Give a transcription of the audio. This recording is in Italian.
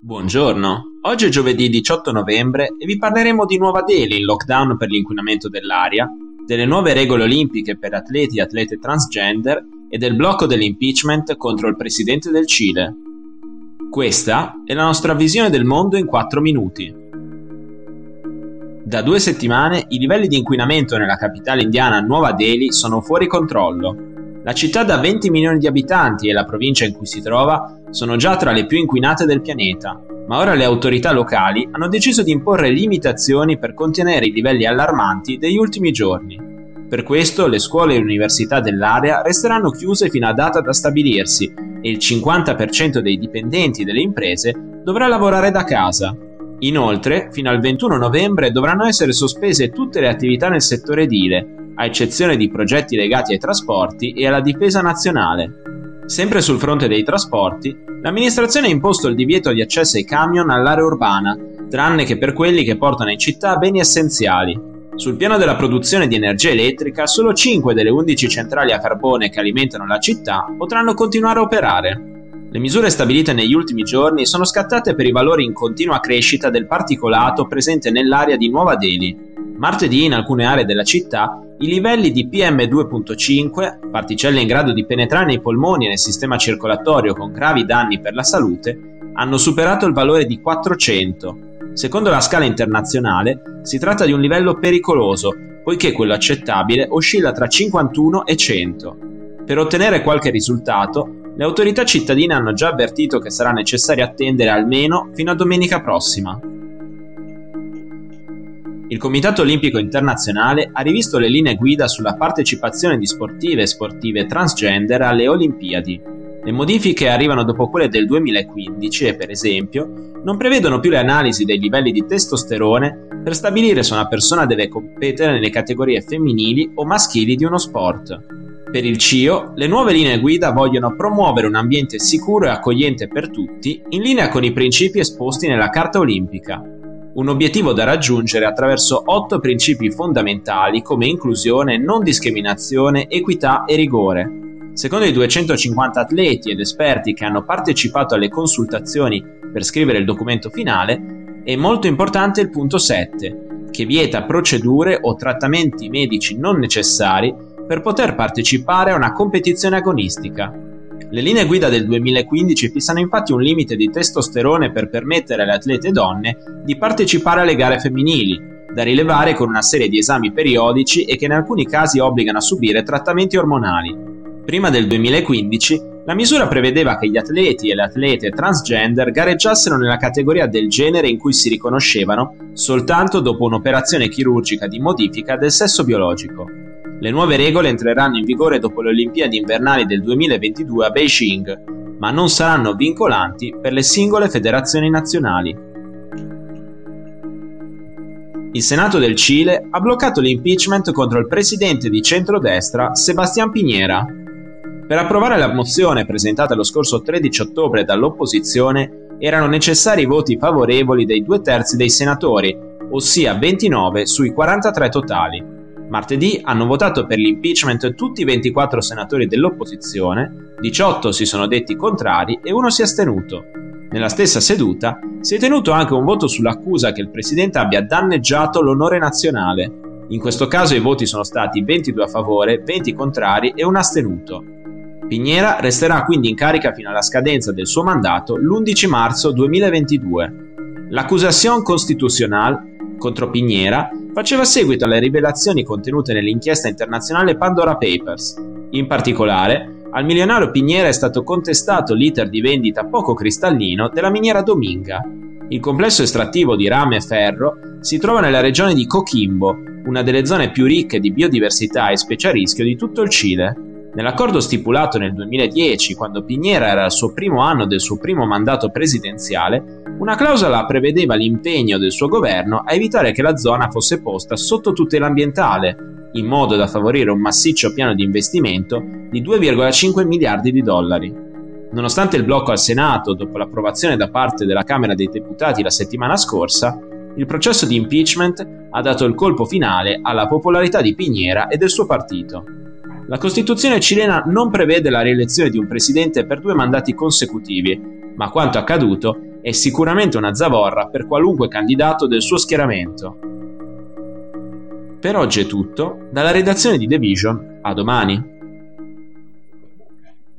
Buongiorno, oggi è giovedì 18 novembre e vi parleremo di Nuova Delhi in lockdown per l'inquinamento dell'aria, delle nuove regole olimpiche per atleti e atlete transgender e del blocco dell'impeachment contro il presidente del Cile. Questa è la nostra visione del mondo in 4 minuti. Da due settimane i livelli di inquinamento nella capitale indiana Nuova Delhi sono fuori controllo la città da 20 milioni di abitanti e la provincia in cui si trova sono già tra le più inquinate del pianeta, ma ora le autorità locali hanno deciso di imporre limitazioni per contenere i livelli allarmanti degli ultimi giorni. Per questo le scuole e università dell'area resteranno chiuse fino a data da stabilirsi e il 50% dei dipendenti delle imprese dovrà lavorare da casa. Inoltre, fino al 21 novembre dovranno essere sospese tutte le attività nel settore edile, a eccezione di progetti legati ai trasporti e alla difesa nazionale. Sempre sul fronte dei trasporti, l'amministrazione ha imposto il divieto di accesso ai camion all'area urbana, tranne che per quelli che portano in città beni essenziali. Sul piano della produzione di energia elettrica, solo 5 delle 11 centrali a carbone che alimentano la città potranno continuare a operare. Le misure stabilite negli ultimi giorni sono scattate per i valori in continua crescita del particolato presente nell'area di Nuova Delhi, Martedì in alcune aree della città i livelli di PM2.5, particelle in grado di penetrare nei polmoni e nel sistema circolatorio con gravi danni per la salute, hanno superato il valore di 400. Secondo la scala internazionale si tratta di un livello pericoloso, poiché quello accettabile oscilla tra 51 e 100. Per ottenere qualche risultato, le autorità cittadine hanno già avvertito che sarà necessario attendere almeno fino a domenica prossima. Il Comitato Olimpico Internazionale ha rivisto le linee guida sulla partecipazione di sportive e sportive transgender alle Olimpiadi. Le modifiche arrivano dopo quelle del 2015 e, per esempio, non prevedono più le analisi dei livelli di testosterone per stabilire se una persona deve competere nelle categorie femminili o maschili di uno sport. Per il CIO, le nuove linee guida vogliono promuovere un ambiente sicuro e accogliente per tutti, in linea con i principi esposti nella Carta Olimpica un obiettivo da raggiungere attraverso otto principi fondamentali come inclusione, non discriminazione, equità e rigore. Secondo i 250 atleti ed esperti che hanno partecipato alle consultazioni per scrivere il documento finale, è molto importante il punto 7, che vieta procedure o trattamenti medici non necessari per poter partecipare a una competizione agonistica. Le linee guida del 2015 fissano infatti un limite di testosterone per permettere alle atlete donne di partecipare alle gare femminili, da rilevare con una serie di esami periodici e che in alcuni casi obbligano a subire trattamenti ormonali. Prima del 2015 la misura prevedeva che gli atleti e le atlete transgender gareggiassero nella categoria del genere in cui si riconoscevano soltanto dopo un'operazione chirurgica di modifica del sesso biologico. Le nuove regole entreranno in vigore dopo le Olimpiadi invernali del 2022 a Beijing, ma non saranno vincolanti per le singole federazioni nazionali. Il Senato del Cile ha bloccato l'impeachment contro il presidente di centrodestra Sebastián Piñera. Per approvare la mozione presentata lo scorso 13 ottobre dall'opposizione erano necessari voti favorevoli dei due terzi dei senatori, ossia 29 sui 43 totali. Martedì hanno votato per l'impeachment tutti i 24 senatori dell'opposizione, 18 si sono detti contrari e uno si è astenuto. Nella stessa seduta si è tenuto anche un voto sull'accusa che il presidente abbia danneggiato l'onore nazionale. In questo caso i voti sono stati 22 a favore, 20 contrari e un astenuto. Piñera resterà quindi in carica fino alla scadenza del suo mandato l'11 marzo 2022. L'accusation constitutionnelle contro Piñera faceva seguito alle rivelazioni contenute nell'inchiesta internazionale Pandora Papers. In particolare, al milionario Piñera è stato contestato l'iter di vendita poco cristallino della miniera Dominga. Il complesso estrattivo di rame e ferro si trova nella regione di Coquimbo, una delle zone più ricche di biodiversità e specie a rischio di tutto il Cile. Nell'accordo stipulato nel 2010, quando Piñera era al suo primo anno del suo primo mandato presidenziale, una clausola prevedeva l'impegno del suo governo a evitare che la zona fosse posta sotto tutela ambientale, in modo da favorire un massiccio piano di investimento di 2,5 miliardi di dollari. Nonostante il blocco al Senato dopo l'approvazione da parte della Camera dei Deputati la settimana scorsa, il processo di impeachment ha dato il colpo finale alla popolarità di Piñera e del suo partito. La Costituzione cilena non prevede la rielezione di un presidente per due mandati consecutivi, ma quanto accaduto è sicuramente una zavorra per qualunque candidato del suo schieramento. Per oggi è tutto, dalla redazione di The Vision, a domani.